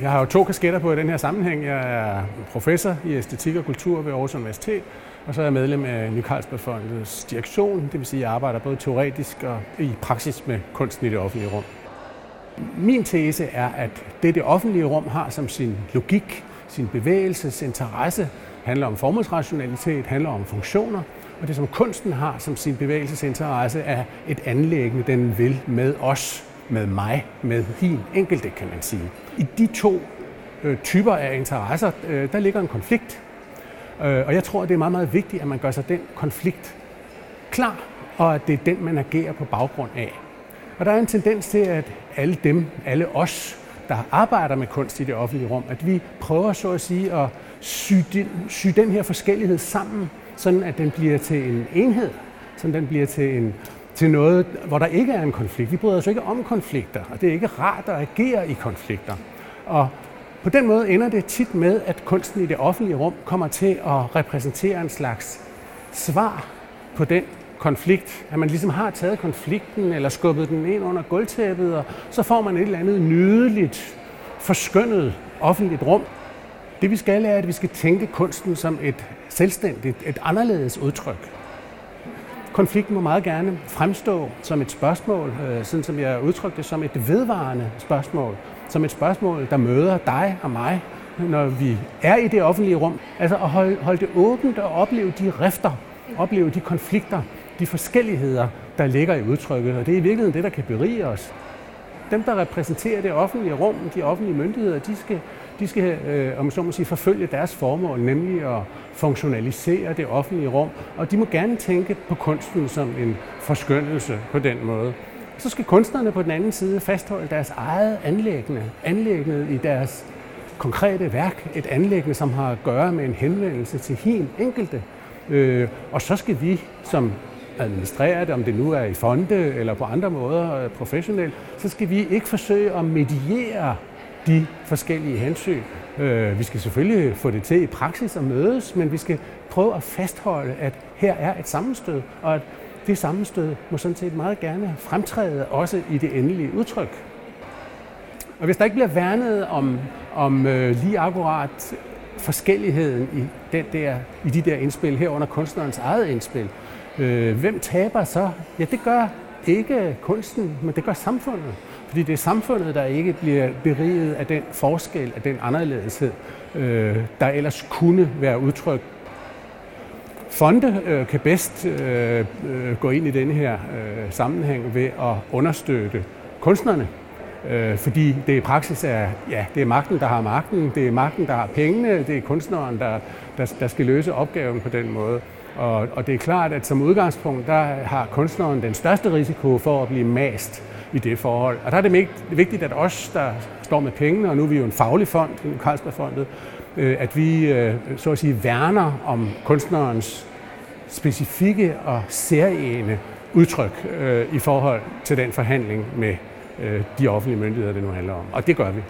Jeg har jo to kasketter på i den her sammenhæng. Jeg er professor i æstetik og kultur ved Aarhus Universitet, og så er jeg medlem af Ny Carlsbergfondets direktion, det vil sige, at jeg arbejder både teoretisk og i praksis med kunsten i det offentlige rum. Min tese er, at det det offentlige rum har som sin logik, sin bevægelsesinteresse, handler om formålsrationalitet, handler om funktioner, og det som kunsten har som sin bevægelsesinteresse er et anlæggende, den vil med os, med mig, med hin enkelte, kan man sige. I de to øh, typer af interesser, øh, der ligger en konflikt. Øh, og jeg tror, det er meget, meget vigtigt, at man gør sig den konflikt klar, og at det er den, man agerer på baggrund af. Og der er en tendens til, at alle dem, alle os, der arbejder med kunst i det offentlige rum, at vi prøver så at sige at sy den, sy den her forskellighed sammen, sådan at den bliver til en enhed, sådan den bliver til, en, til noget, hvor der ikke er en konflikt. Vi bryder os ikke om konflikter, og det er ikke rart at agere i konflikter. Og på den måde ender det tit med, at kunsten i det offentlige rum kommer til at repræsentere en slags svar på den konflikt, at man ligesom har taget konflikten eller skubbet den ind under gulvtæppet, og så får man et eller andet nydeligt, forskønnet offentligt rum. Det vi skal er, at vi skal tænke kunsten som et selvstændigt, et anderledes udtryk. Konflikten må meget gerne fremstå som et spørgsmål, øh, sådan som jeg udtrykte det, som et vedvarende spørgsmål. Som et spørgsmål, der møder dig og mig, når vi er i det offentlige rum. Altså at holde, holde det åbent og opleve de rifter, opleve de konflikter, de forskelligheder, der ligger i udtrykket. Og det er i virkeligheden det, der kan berige os. Dem, der repræsenterer det offentlige rum, de offentlige myndigheder, de skal, de skal øh, om så må sige, forfølge deres formål, nemlig at funktionalisere det offentlige rum. Og de må gerne tænke på kunsten som en forskyndelse på den måde. Så skal kunstnerne på den anden side fastholde deres eget anlæggende, anlæggende i deres konkrete værk, et anlæggende, som har at gøre med en henvendelse til helt enkelte. Øh, og så skal vi som administrerer det, om det nu er i fonde eller på andre måder øh, professionelt, så skal vi ikke forsøge at mediere de forskellige hensyn. Øh, vi skal selvfølgelig få det til i praksis at mødes, men vi skal prøve at fastholde, at her er et sammenstød, og at det sammenstød må sådan set meget gerne fremtræde også i det endelige udtryk. Og hvis der ikke bliver værnet om, om øh, lige akkurat forskelligheden i, den der, i de der indspil, herunder kunstnerens eget indspil, øh, hvem taber så? Ja, det gør ikke kunsten, men det gør samfundet. Fordi det er samfundet, der ikke bliver beriget af den forskel, af den anderledeshed, øh, der ellers kunne være udtrykt. Fonde øh, kan bedst øh, øh, gå ind i den her øh, sammenhæng ved at understøtte kunstnerne. Øh, fordi det i praksis er, ja, det er magten, der har magten, det er magten, der har pengene, det er kunstneren, der, der, der skal løse opgaven på den måde. Og, og det er klart, at som udgangspunkt, der har kunstneren den største risiko for at blive mast i det forhold. Og der er det vigtigt, at os, der står med pengene, og nu er vi jo en faglig fond, Carlsbergfondet, øh, at vi øh, så at sige værner om kunstnerens specifikke og særlige udtryk øh, i forhold til den forhandling med øh, de offentlige myndigheder, det nu handler om. Og det gør vi.